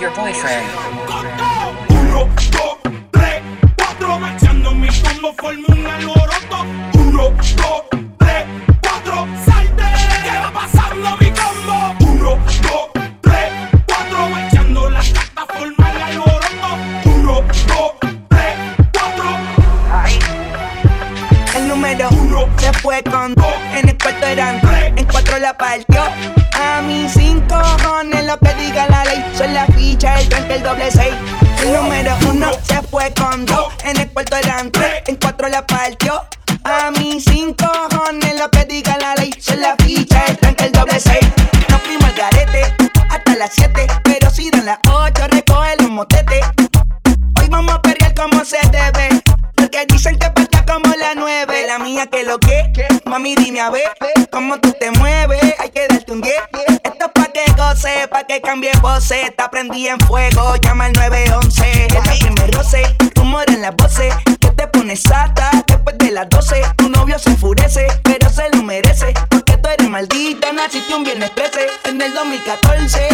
Your boyfriend. Uno, dos, tres, cuatro, marchando mi combo forma un alboroto. Uno, dos, tres, cuatro, salte. ¿Qué va pasando mi combo? Uno, dos, tres, cuatro, marchando las cartas forma el alboroto. Uno, dos, tres, cuatro. El número uno se fue con dos. En el cuarto. El el doble seis. El número uno se fue con dos. En el cuarto eran tres. En cuatro la partió. A mis cinco cojones lo que diga la ley. Son la ficha, el tranque, el doble seis. Nos fuimos al garete hasta las siete. Pero si dan las ocho, recoge los motetes. Hoy vamos a perrear como se debe. Porque dicen que falta como la nueve. La mía que lo que, mami dime a ver cómo tú te mueves. Hay que darte un 10. Que cambie voces. Está prendí en fuego, llama al 911. Esta primer roce, rumor en las voces. Que te pones sata después de las 12. Tu novio se enfurece, pero se lo merece. Porque tú eres maldita, naciste un viernes 13. En el 2014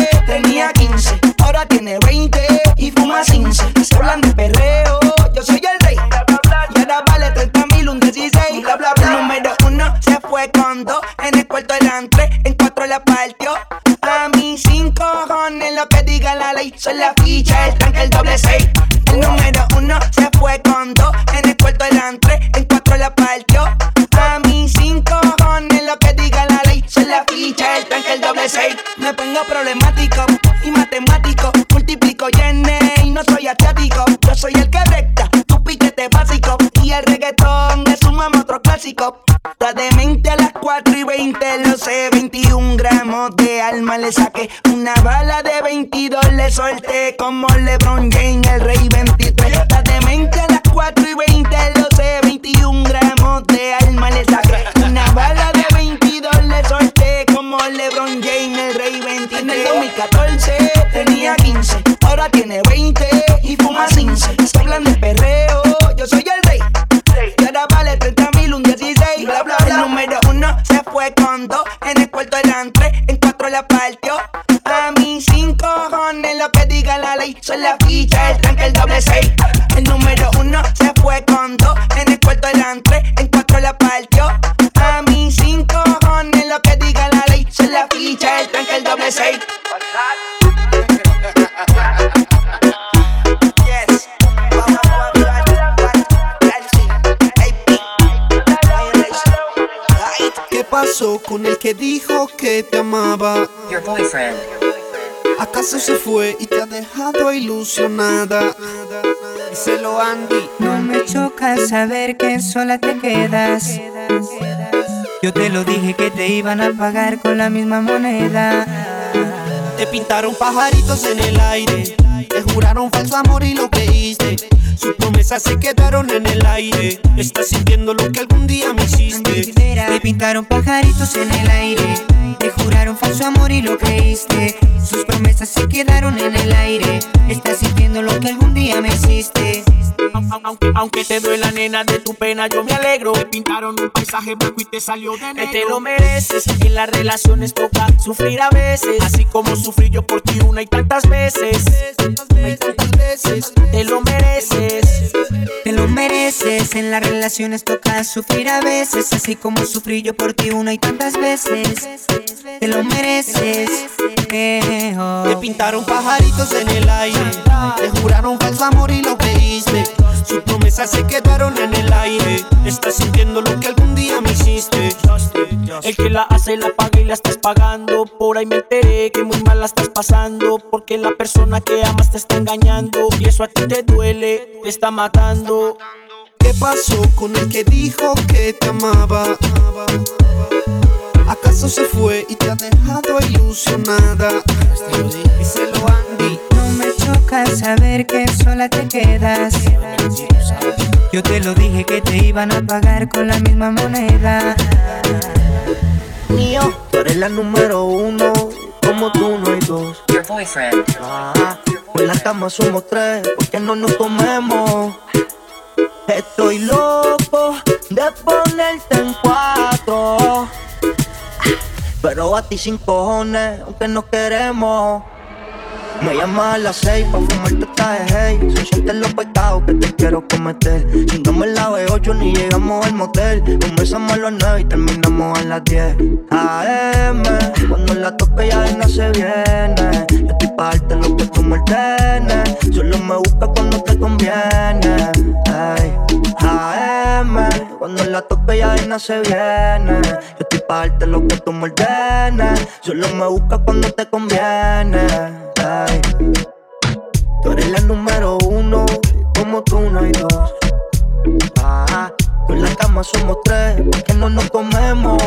pasó con el que dijo que te amaba? Your boyfriend. ¿Acaso se fue y te ha dejado ilusionada? Díselo Andy. No me choca saber que sola te quedas. Yo te lo dije que te iban a pagar con la misma moneda. Te pintaron pajaritos en el aire. Te juraron falso amor y lo creíste. Sus promesas se quedaron en el aire. Estás sintiendo lo que algún día me hiciste. Te pintaron pajaritos en el aire. Te juraron falso amor y lo creíste. Sus promesas se quedaron en el aire. Estás sintiendo lo que algún día me hiciste. Aunque, aunque te duela nena de tu pena yo me alegro Te pintaron un paisaje blanco y te salió de negro Te lo mereces, en las relaciones toca sufrir a veces Así como sufrí yo por ti una y tantas veces tantas veces Te lo mereces Te lo mereces, en las relaciones toca sufrir a veces, así como sufrí yo por ti una y tantas veces. Te lo mereces. eh, oh. Te pintaron pajaritos en el aire. Te juraron falso amor y lo creíste. Sus promesas se quedaron en el aire. Estás sintiendo lo que algún día me hiciste. El que la hace la paga y la estás pagando Por ahí me enteré que muy mal la estás pasando Porque la persona que amas te está engañando Y eso a ti te duele, te está matando ¿Qué pasó con el que dijo que te amaba? ¿Acaso se fue y te ha dejado ilusionada? Díselo Andy. No me choca saber que sola te quedas. Yo te lo dije que te iban a pagar con la misma moneda. Mío, tú eres la número uno, como tú no dos. Your boyfriend. Ah, en la cama somos tres, porque no nos comemos. Estoy loco de ponerte en cuatro. Pero a ti sin cojones, aunque no queremos. Me llamas a las seis pa' fumarte de hey. Se sienten los pecados que te quiero cometer. Chingamos la B8 ni llegamos al motel. Comenzamos a las nueve y terminamos a las 10. AM, cuando la tope ya de se viene. Yo estoy pa' darte lo que tú me Solo me busca cuando te conviene. AM, cuando la tope ya de se viene. Yo estoy pa' darte lo que tú me Solo me busca cuando te conviene. Tú eres la número uno, como tú no hay dos. Ah, con la cama somos tres, porque no nos comemos.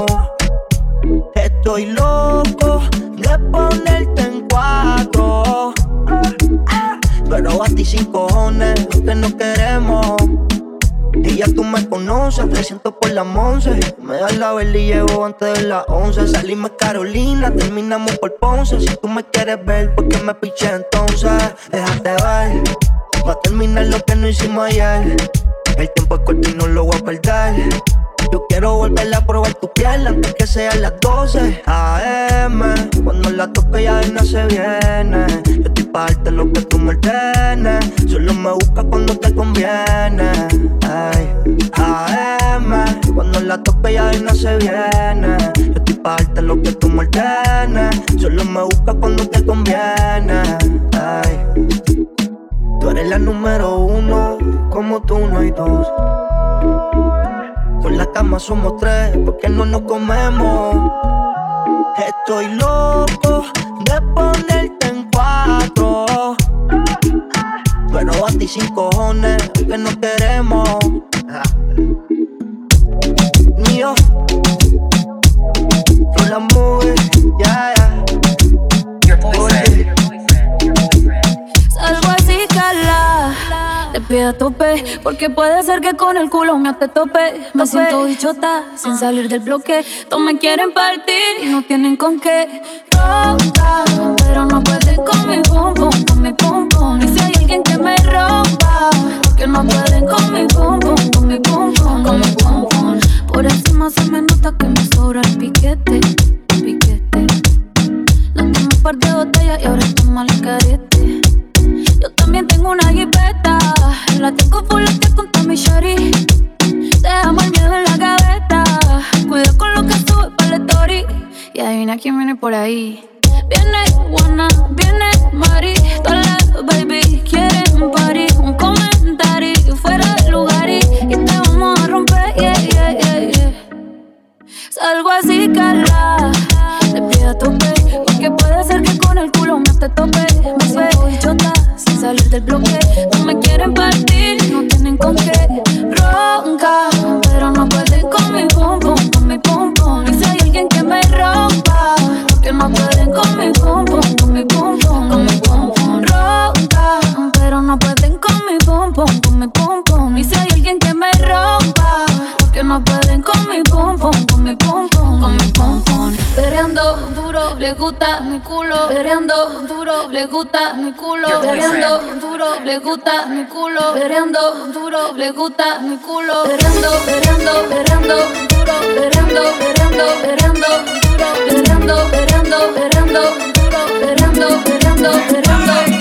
Estoy loco de ponerte en cuatro. Pero a ti sin cojones, que no queremos. Y tú me conoces, 300 por la once. Me das la vela y llevo antes de las 11. Salimos Carolina, terminamos por Ponce. Si tú me quieres ver, ¿por qué me piché entonces? Déjate ver, va a terminar lo que no hicimos ayer. El tiempo es corto y no lo voy a perder. Yo quiero volver a probar tu piel antes que sean las 12 AM. Cuando la toque ya no se viene. Yo estoy parte lo que tú me ordenes. Solo me busca cuando te conviene. Ay. AM. Cuando la toque ya no se viene. Yo estoy parte lo que tú me ordenes. Solo me busca cuando te conviene. Ay. Tú eres la número uno, como tú no hay dos. Con la cama somos tres, porque no nos comemos. Estoy loco de ponerte en cuatro. Pero a ti sin cojones, que no queremos. Mío, con la yeah. Te pido tope, porque puede ser que con el culo me te tope. Me siento bichota, sin salir del bloque. Todos me quieren partir y no tienen con qué. Ronca, pero no pueden con mi pum pum, con mi pum pum. Y si hay alguien que me rompa, porque no pueden con mi pum pum, con mi pum pum, con mi pum pum. Por encima se me nota que me sobra el piquete, piquete. No tengo un par de botellas y ahora estoy mal carete. Yo también tengo una jipeta. La tengo full, la con mi shorty. Dejamos el miedo en la gaveta. Cuida con lo que sube para el story. Y adivina quién viene por ahí. Viene Juana, viene Mari. Todas las baby quieren party. Un comentario fuera de lugar y, te vamos a romper. Yeah, Salgo así, cala. Te pido tope. Porque puede ser que con el culo me te tope. Me suelto y chota salir del bloque. No me quieren partir, no tienen con qué. Ronca, pero no pueden con mi pum pum, con mi pum pum. Y si hay alguien que me rompa, porque no pueden con mi pum pum, con mi pum pum, con mi pum pum. Ronca, pero no pueden con mi pum pum, con mi pum pum. Con mi. Perreando duro, le gusta mi culo. Perreando duro, le gusta mi culo. Perreando duro, le gusta mi culo. Perreando duro, le gusta mi culo. Perreando, perreando, perreando duro. Perreando, perreando, perreando duro. Perreando, perreando, perreando duro. Perreando, perreando, perreando.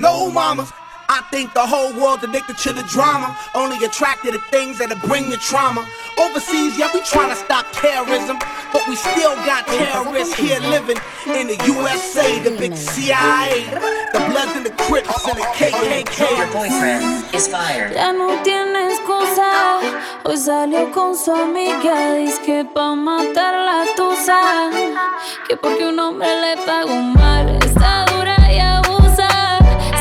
Low mamas. I think the whole world's addicted to the drama, only attracted to things that'll bring the trauma. Overseas, yeah, we trying to stop terrorism, but we still got terrorists here living in the USA, the big CIA, the Bloods and the Crips and the KKK. Your boyfriend is fired. Ya no tiene excusa. Hoy salió con su amiga. Dice que pa' matar la tusa. Que porque un hombre le pagó mal. Está dura y abusa.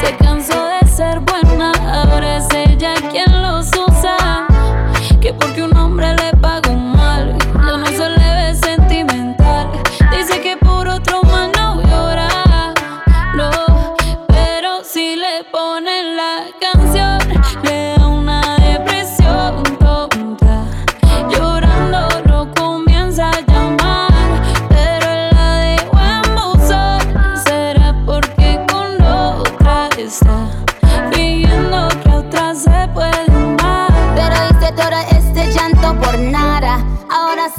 Se cansó de ser buena. Ahora es ella quien los usa. Que porque un hombre le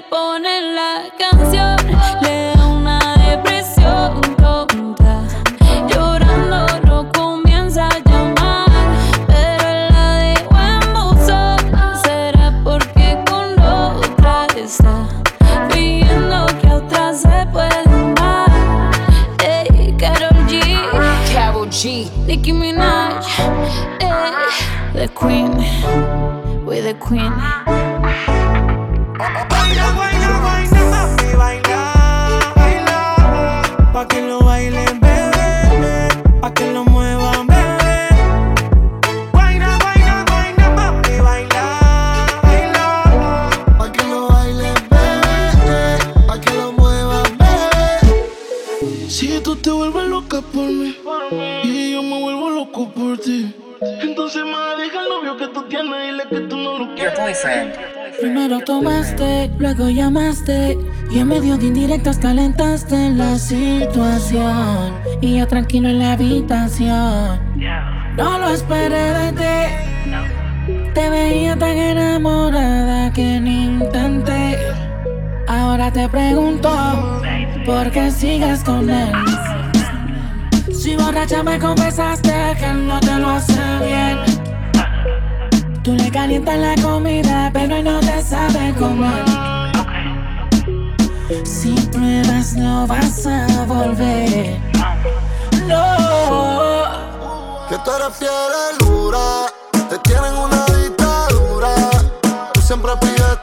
le ponen la canción le da una depresión tonta. Llorando no comienza a llamar, pero la dejó en buzón. Será porque con otra está fingiendo que otra se puede amar. Ey, Karol G, Karol G, Nicki Minaj, ey, the Queen, we the Queen. Guayna, guayna, guayna, mami, baila, baila. Pa' que lo bailen, Luego llamaste y en medio de indirectas calentaste la situación y yo tranquilo en la habitación. No lo esperé de ti. Te veía tan enamorada que ni intenté. Ahora te pregunto por qué sigues con él. Si borracha me confesaste que no te lo hace bien. Tú le calientas la comida, pero él no te sabe comer. Si pruebas, no vas a volver. No. Que tú eres fiel dura, te tienen una dictadura. Tú siempre pides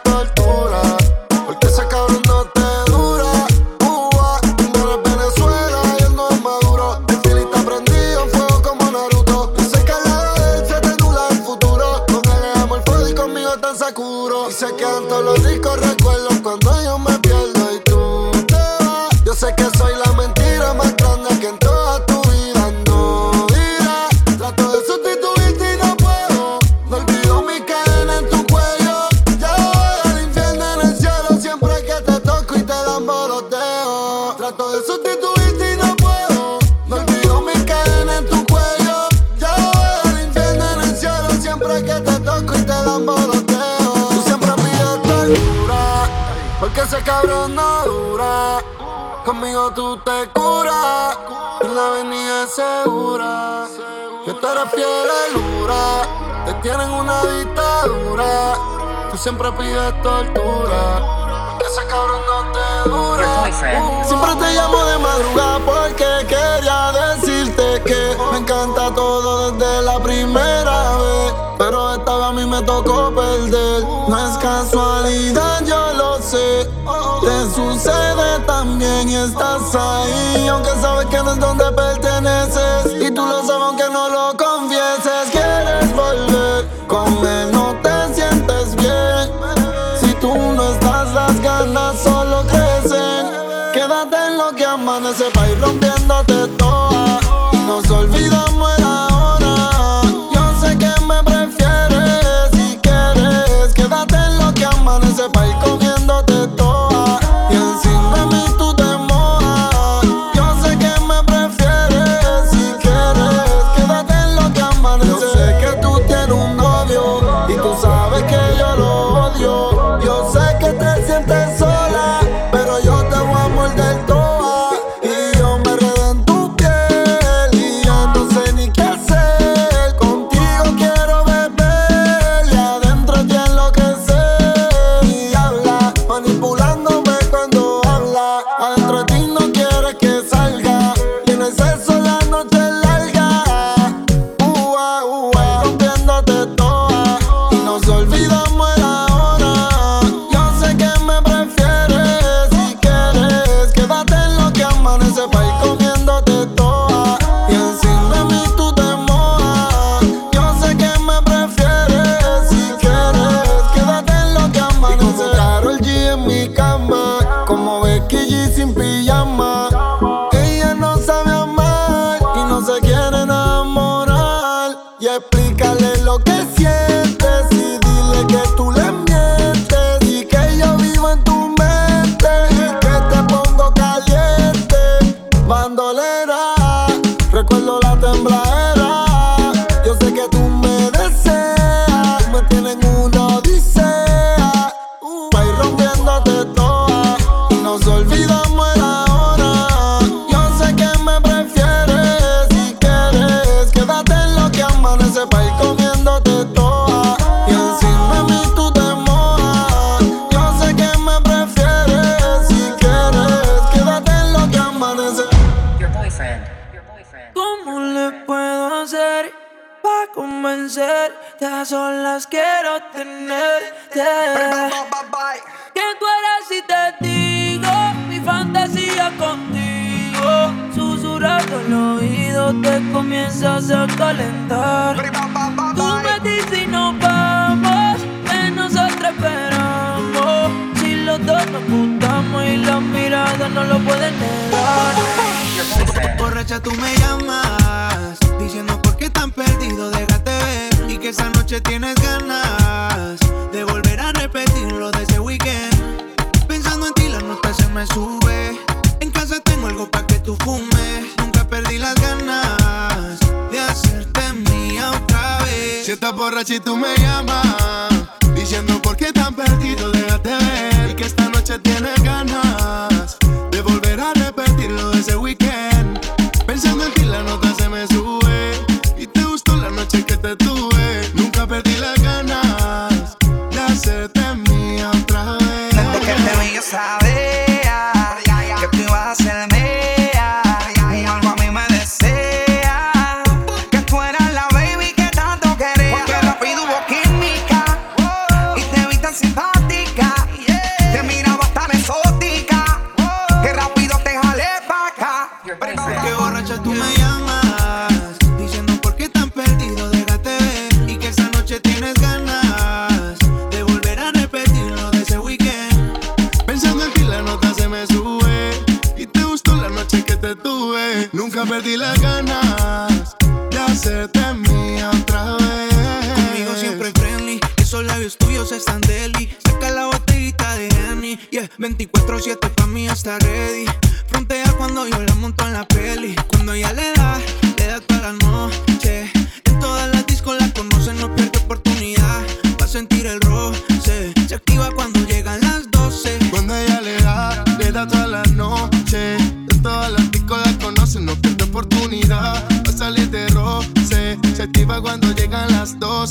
Siempre pides tortura. Ese cabrón no te dura. Siempre te llamo de madrugada porque quería decirte que me encanta todo desde la primera vez. Pero esta vez a mí me tocó perder. No es casualidad, yo lo sé. Te sucede también y estás ahí. Aunque sabes que no es donde perteneces. Y tú lo sabes lo puedes negar. Borracha, tú me llamas, diciendo por qué tan perdido, déjate ver. Y que esa noche tienes ganas de volver a repetir lo de ese weekend. Pensando en ti, la nota se me sube. En casa tengo algo pa' que tú fumes. Nunca perdí las ganas de hacerte mía otra vez. Si estás borracha y tú me llamas. te nunca perdí las ganas de hacerte mía otra vez. Conmigo siempre friendly, esos labios tuyos están deli. Saca la botellita de Annie, yeah, 24-7 pa' mí está ready. Frontea cuando yo la monto en la peli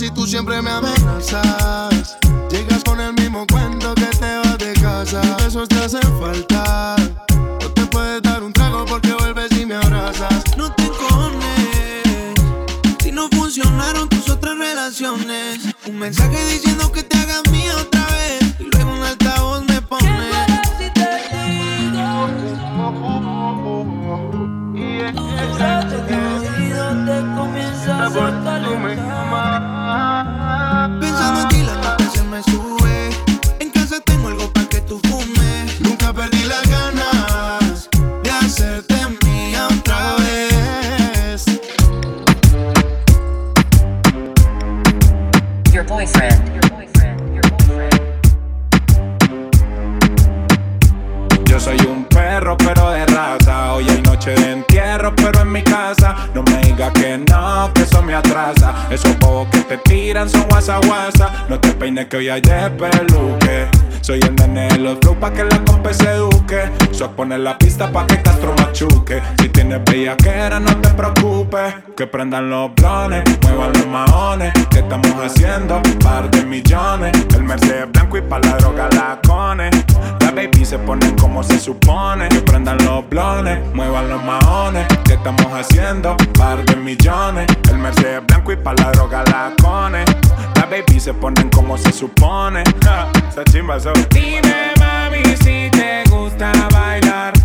y tú siempre me amenazas. Llegas con el mismo cuento que te vas de casa. Esos te hacen falta. No te puedes dar un trago porque vuelves y me abrazas. No te cones. Si no funcionaron tus otras relaciones. Un mensaje diciendo que te hagas mía otra vez. Y luego un altavoz me pone. Si te digo, te comienza a Pensando Yo soy un perro, pero de raza. Hoy hay noche de entierro, pero en mi casa. No me diga que no, que eso me atrasa. Esos bobos que te tiran son guasa guasa. No te peines que hoy hay peluque. Soy el nene de los flow pa' que la compa se eduque. Soy poner la pista pa' que Castro machuque. Si tienes bellaquera, no te preocupes. Que prendan los blones, muevan los maones. ¿Qué estamos haciendo? Par de millones. El Mercedes blanco y pa' la droga la cone. La baby se ponen como se supone. Que prendan los blones, muevan los maones. ¿Qué estamos haciendo? Par de millones. El Mercedes blanco y pa' la droga la cone. La baby se ponen como se supone. Ja, esa chimba so. Dime mami si te gusta bailar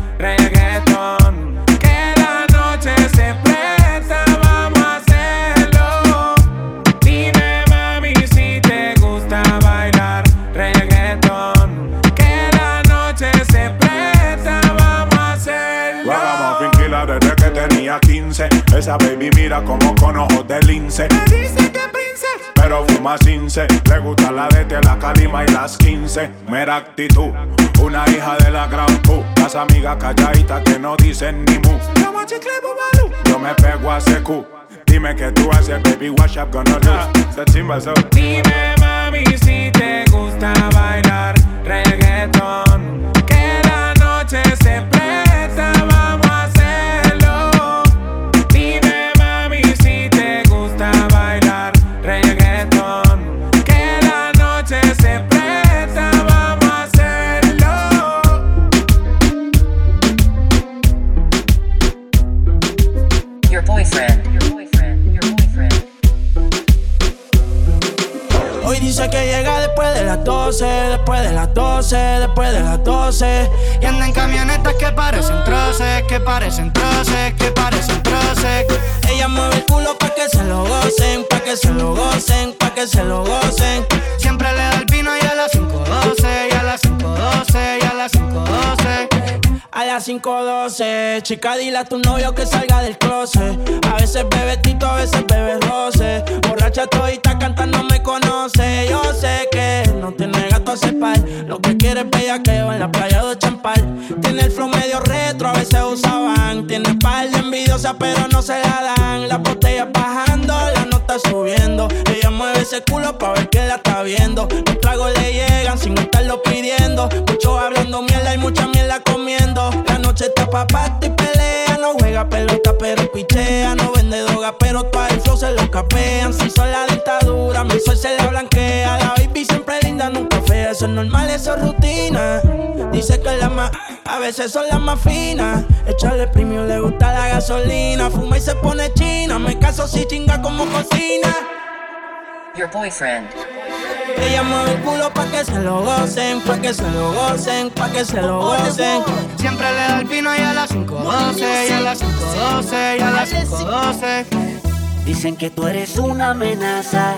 Esa baby mira como con ojos de lince. Me dice que prince, pero fuma cince. Le gusta la de la calima y las 15. Mera actitud, una hija de la gran pu. Las amigas calladitas que no dicen ni mu. Yo me pego a secu. Dime que tú haces, baby, what's up gonna do? So. Dime, mami, si te gusta bailar reggaeton. Después de las 12, después de las 12. Y anda en camionetas que parecen troces, que parecen troces, que parecen troces. Ella mueve el culo pa' que se lo gocen, pa' que se lo gocen, pa' que se lo gocen. Las 5.12, chica, dile a tu novio que salga del closet. A veces bebe tito, a veces bebe roce. Borracha todita cantando me conoce. Yo sé que no tiene gato a cepar. Lo que quiere es bellaqueo en la playa de Champal. Tiene el flow medio retro, a veces usaban. Tiene par de envidiosa, pero no se la dan. Las botellas bajando, Ella mueve ese culo pa' ver que la está viendo. Los tragos le llegan sin estarlo pidiendo. Mucho hablando mierda y mucha mierda comiendo. La noche está pa' pato y pelea. No juega pelota, pero pichea. No vende droga, pero todo el flow se lo capean. Si son la dictadura, mi sol se la blanquea. La baby siempre linda, nunca. Eso es normal, eso es rutina. Dice que la más, a veces son las más finas. Echarle premio, le gusta la gasolina. Fuma y se pone china. Me caso si chinga como cocina. Your boyfriend. Ella mueve el culo pa' que se lo gocen, pa' que se lo gocen, pa' que se lo gocen. Siempre le da el vino y a las 5.12, y a las 5.12, y a las 5.12. Dicen que tú eres una amenaza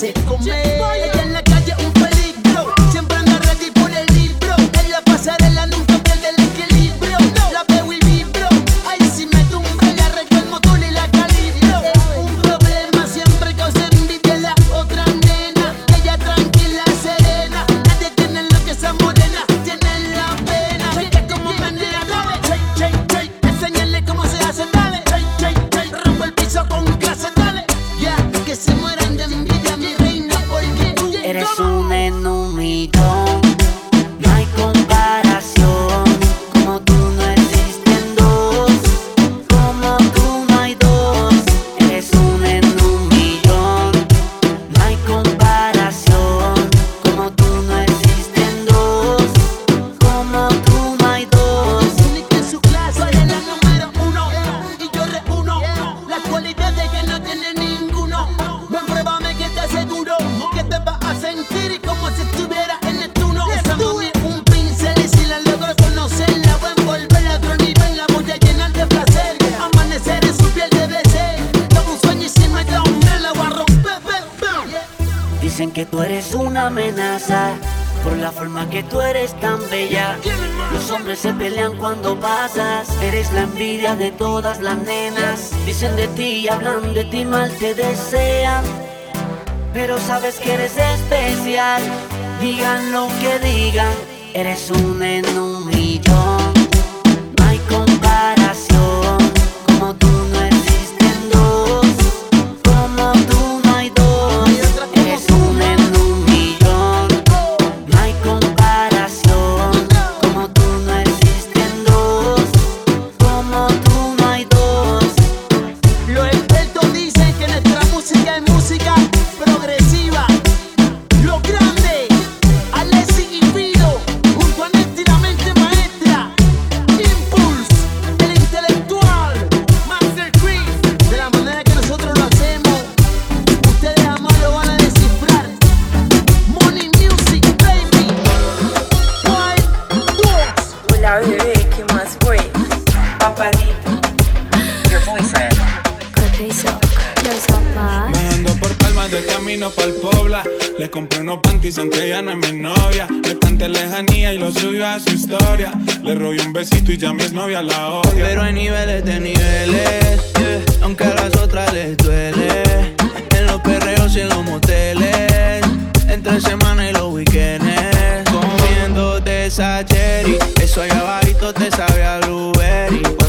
así conmigo. Dicen de ti, hablan de ti, mal te desean. Pero sabes que eres especial. Digan lo que digan, eres un en un millón. Eso allá abajito te sabe a blueberry.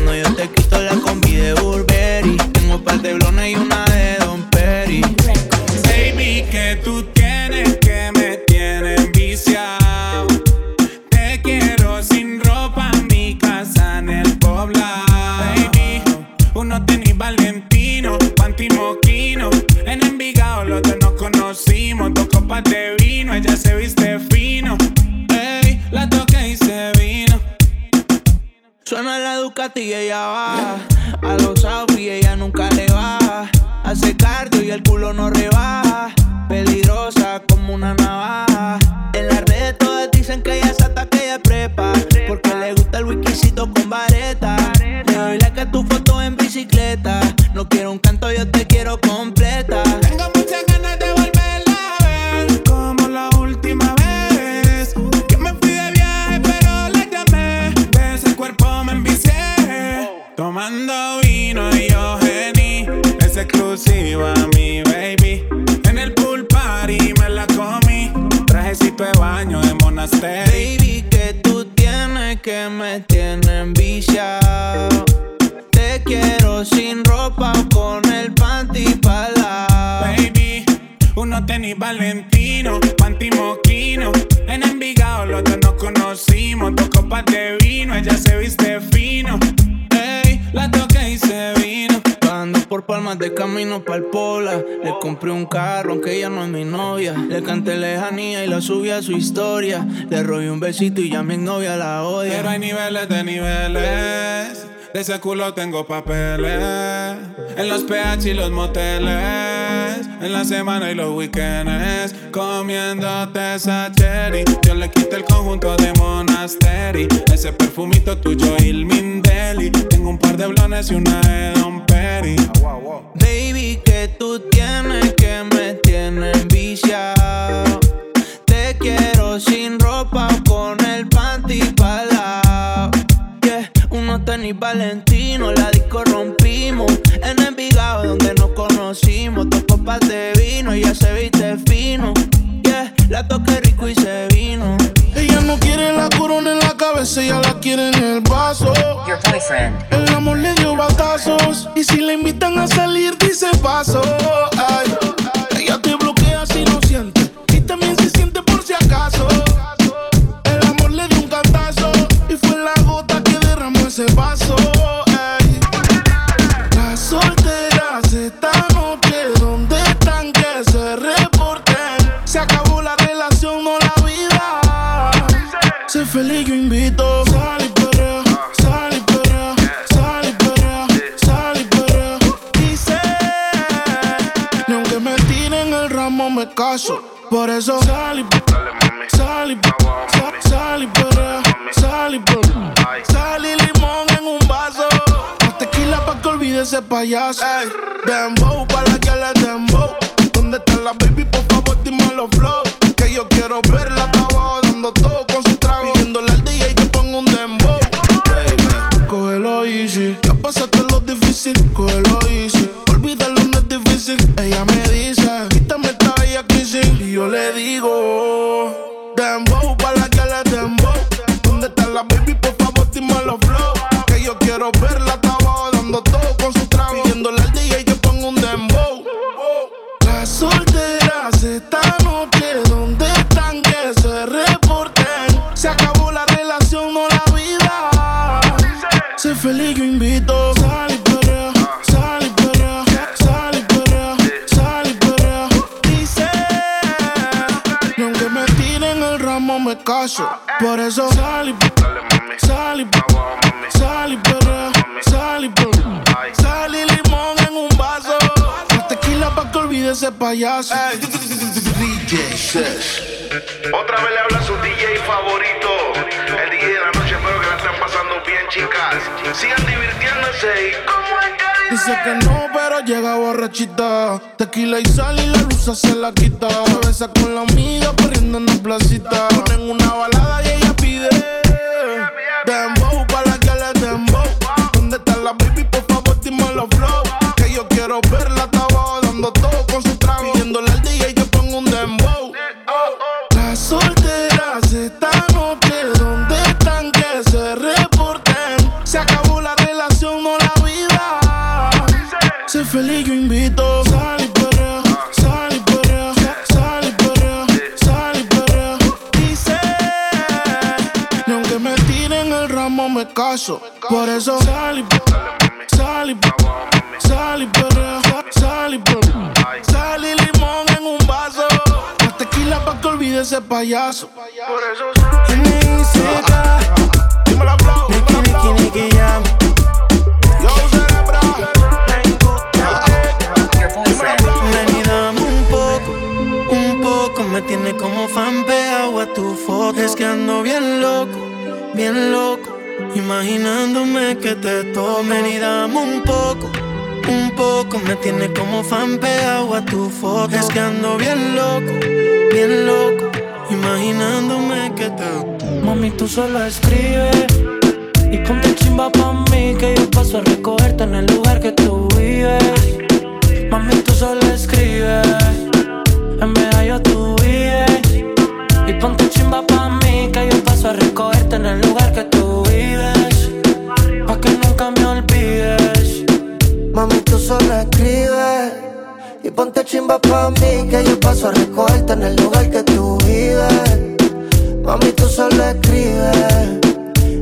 Valentino, Panty Moquino. En Envigado los dos nos conocimos, dos copas de vino, ella se viste fino. Ey, la toqué y se vino. Ando por palmas de camino pa'l pola. Le compré un carro, aunque ella no es mi novia. Le canté lejanía y la subí a su historia. Le robé un besito y ya mi novia la odia. Pero hay niveles de niveles de ese culo tengo papeles. En los PH y los moteles, en la semana y los weekends. Comiéndote esa yo le quité el conjunto de monasteri. Ese perfumito tuyo y el Mindeli. Tengo un par de blones y una de Don Perry. Baby, que tú tienes que me tienes viciado. Te quiero sin ropa o con el Valentino, la disco rompimos. En Envigado donde nos conocimos, dos copas de vino, ella se viste fino. Yeah, la toqué rico y se vino. Ella no quiere la corona en la cabeza, ella la quiere en el vaso. Your boyfriend. El amor le dio batazos. Y si le invitan a salir, dice paso. Ay, eso sal y sal y sal, y sal limón en un vaso. Tequila pa' que olvide ese payaso. Ey, dembow pa' la que le dembow. ¿Dónde está la baby? Por favor, dime los flow. Eso sal y sal y sal y perrea, sal y perrea. Sal y limón en un vaso. Tequila pa' que olvide ese payaso. DJ Sesh. Otra vez le habla su DJ favorito. El DJ de la noche, espero que la estén pasando bien, chicas. Sigan divirtiéndose y como es que Dice que no, pero llega borrachita. Tequila y sal y la luz se la quita. Se besa con la amiga corriendo en la placita. Ponen una balada y ella pide. Dembow pa' la que le dembow. ¿Dónde está la baby? Por favor, dime los flow. Que yo quiero verla hasta abajo dando todo con su caso. Por eso sal y sal y sal y perrea, sal y perrea. Sal y limón en un vaso. Más tequila pa' que olvide ese payaso. Por eso Y Dímelo. Ven y dame un poco, un poco Me tiene como fan pegado a tu foto Es que ando bien loco, bien loco Imaginándome que te tomen y dame un poco un poco. Me tiene como fan pegado tu foto. Es que ando bien loco, bien loco. Imaginándome que te Mami, tú solo escribes y ponte chimba pa' mí que yo paso a recogerte en el lugar que tú vives. Mami, tú solo escribes, en medallo ponte chimba pa' mí que yo paso a recogerte en el lugar que tú vives. Mami, tú solo escribes,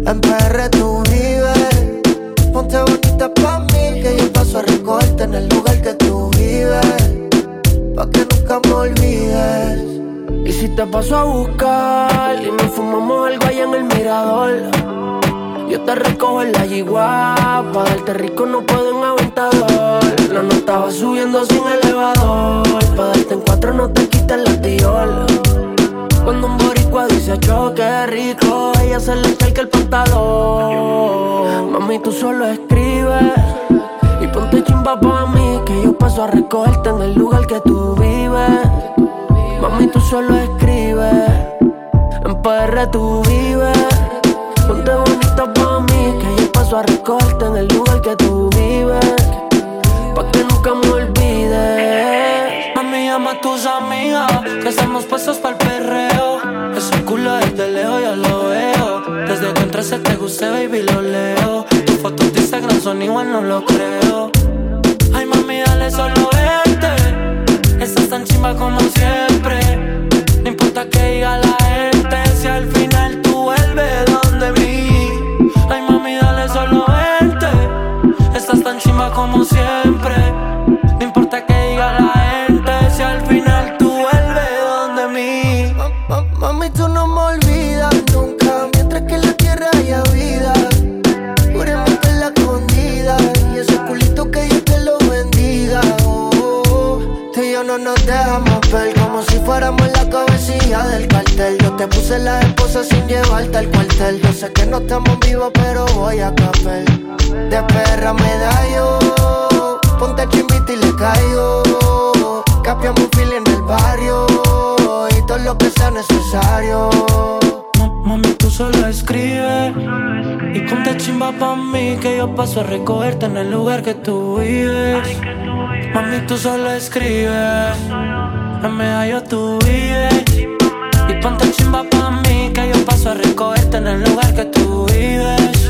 en PR tú vives. Ponte bonita pa' mí que yo paso a recogerte en el lugar que tú vives. Pa' que nunca me olvides. Y si te paso a buscar y nos fumamos algo allá en el mirador. Yo te recojo en la yigua, pa' darte rico no puedo en aventador. Va subiendo sin elevador, pa' darte en cuatro no te quites la tiola. Cuando un boricua dice choque rico, ella se le echa el pantalón. Mami, tú solo escribes y ponte chimba pa' mí, que yo paso a recogerte en el lugar que tú vives. Mami, tú solo escribes, en PR tú vives. Ponte bonita pa' mí, que yo paso a recogerte en el lugar que tú vives. Pa' que nunca me olvides. Mami, llama a tus amigas, que estamos puestos para el perreo. Ese culo desde lejos ya lo veo. Desde que entraste te gusté, baby, lo leo. Tus fotos de Instagram son igual, no lo creo. Ay, mami, dale solo verte. Estás tan chimba como siempre. No importa que diga la gente, si al final tú vuelves donde mí. Ay, mami, dale solo verte. Estás tan chimba como siempre. Del cartel. Yo te puse la esposa sin llevarte al cuartel. Yo sé que no estamos vivos, pero voy a café. De perra me da yo, ponte chimbita y le caigo. Capiamos un en el barrio y todo lo que sea necesario. Mami, tú solo escribe y ponte chimba pa' mí que yo paso a recogerte en el lugar que tú vives. Mami, tú solo escribe, en medallo tú vives. Ponte chimba pa' mí que yo paso a recogerte en el lugar que tú vives.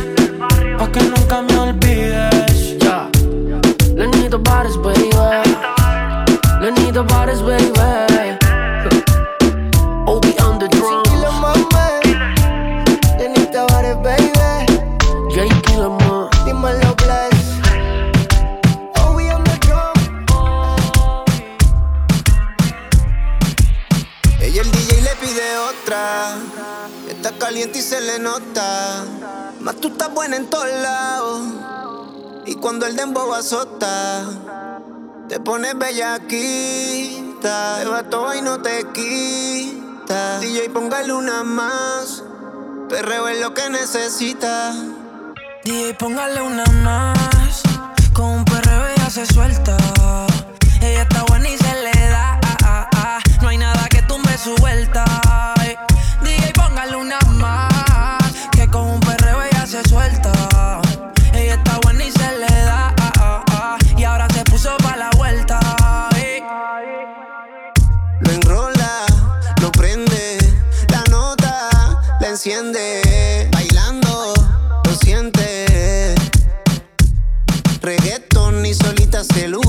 Pa' que nunca me olvides. Ya. Lenito bares, baby. Lenito bares, baby. Nota. Más tú estás buena en todos lados. Y cuando el dembow azota, te pones bellaquita. Te va todo y no te quita. DJ, póngale una más. Perreo es lo que necesita. DJ, póngale una más. Con un perreo ella se suelta. Ella está buena y se le da. No hay nada que tumbe su vuelta. Lo enrola, lo prende, la nota la enciende, bailando lo siente. Reggaeton y solita se luce,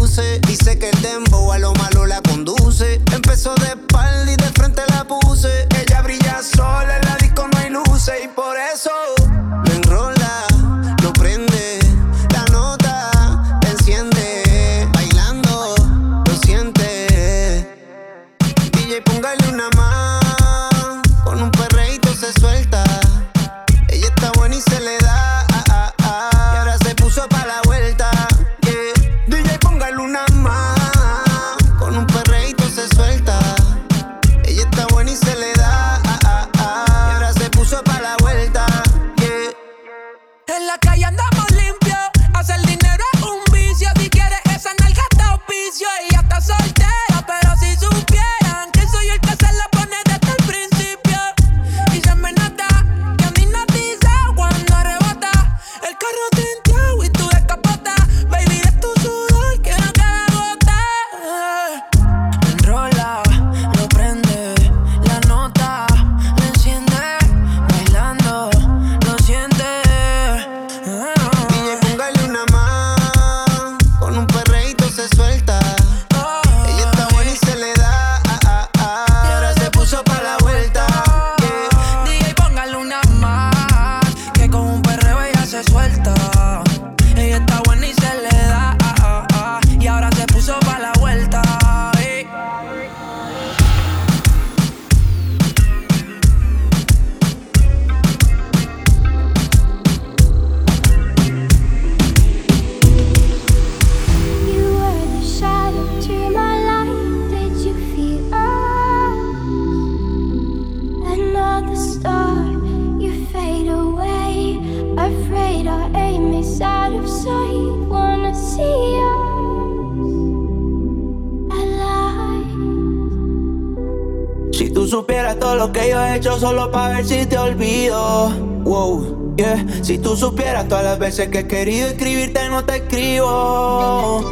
solo para ver si te olvido. Wow. Yeah, si tú supieras todas las veces que he querido escribirte no te escribo.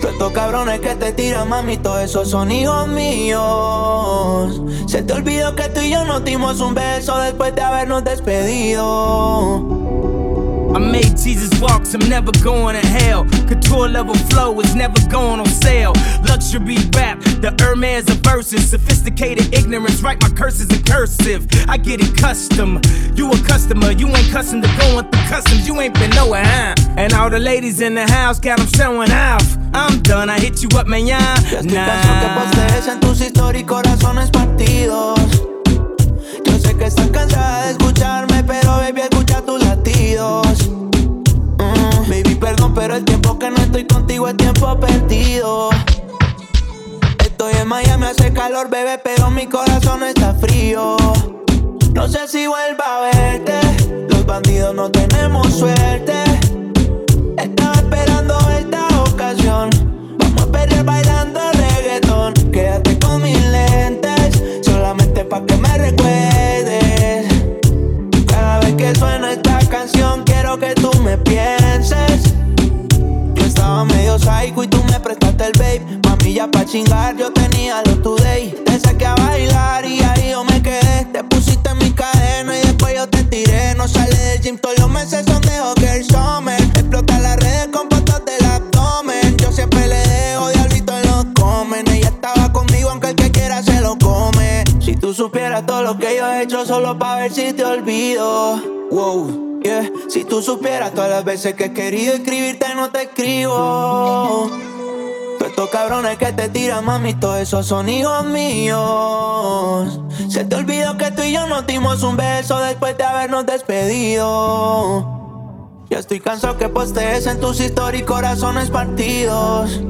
Todos estos cabrones que te tiran, mami, todos esos son hijos míos. Se te olvidó que tú y yo nos dimos un beso después de habernos despedido. I made Jesus walks, I'm never going to hell. Couture level flow is never going on sale. Luxury rap, the Hermes of verses. Sophisticated ignorance, write my curses in cursive. I get it custom. You a customer, you ain't custom to going through customs. You ain't been nowhere, huh? And all the ladies in the house got them showing off. I'm done, I hit you up, man, yeah. Nah. en tus historias y corazones partidos. Yo sé que estás cansada de escucharme, pero baby, escucha tus latidos. Mm, baby, perdón, pero el tiempo que no estoy contigo es tiempo perdido. Estoy en Miami, hace calor, bebé, pero mi corazón está frío. No sé si vuelva a verte. Los bandidos no tenemos suerte. Estaba esperando esta ocasión. Vamos a perder bailando reggaetón. Quédate con mis lentes, solamente pa' que me recuerdes. Cada vez que suena esta canción, quiero que tú me pienses. Yo estaba medio psycho y tú me prestaste el babe. Ya pa' chingar, yo tenía lo today. Te saqué a bailar y ahí yo me quedé. Te pusiste en mi cadena y después yo te tiré. No sale del gym, todos los meses son de Hocker Summer. Explota las redes con fotos del abdomen. Yo siempre le dejo diablito en los comen. Ella estaba conmigo, aunque el que quiera se lo come. Si tú supieras todo lo que yo he hecho solo pa' ver si te olvido. Wow, yeah. Si tú supieras todas las veces que he querido escribirte no te escribo. Todos estos cabrones que te tiran, mami, todos esos son hijos míos. Se te olvidó que tú y yo nos dimos un beso después de habernos despedido. Ya estoy cansado que postees en tus historias y corazones partidos.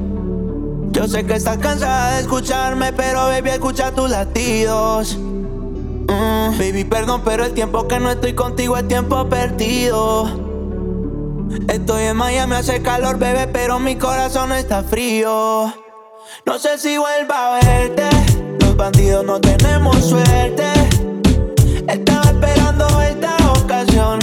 Yo sé que estás cansada de escucharme, pero baby, escucha tus latidos. Mm, baby, perdón, pero el tiempo que no estoy contigo es tiempo perdido. Estoy en Miami, hace calor, bebé, pero mi corazón está frío. No sé si vuelva a verte. Los bandidos no tenemos suerte. Estaba esperando esta ocasión.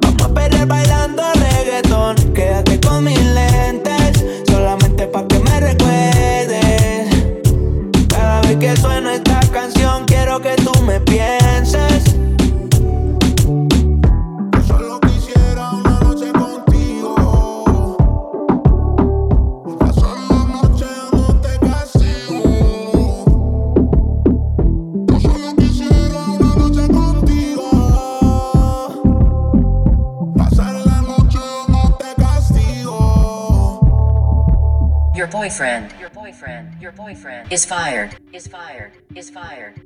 Vamos a perder bailando reggaetón. Quédate con mis lentes, solamente pa' que me recuerdes. Cada vez que suena esta canción, quiero que tú me pienses. Boyfriend, your boyfriend, your boyfriend is fired, is fired, is fired.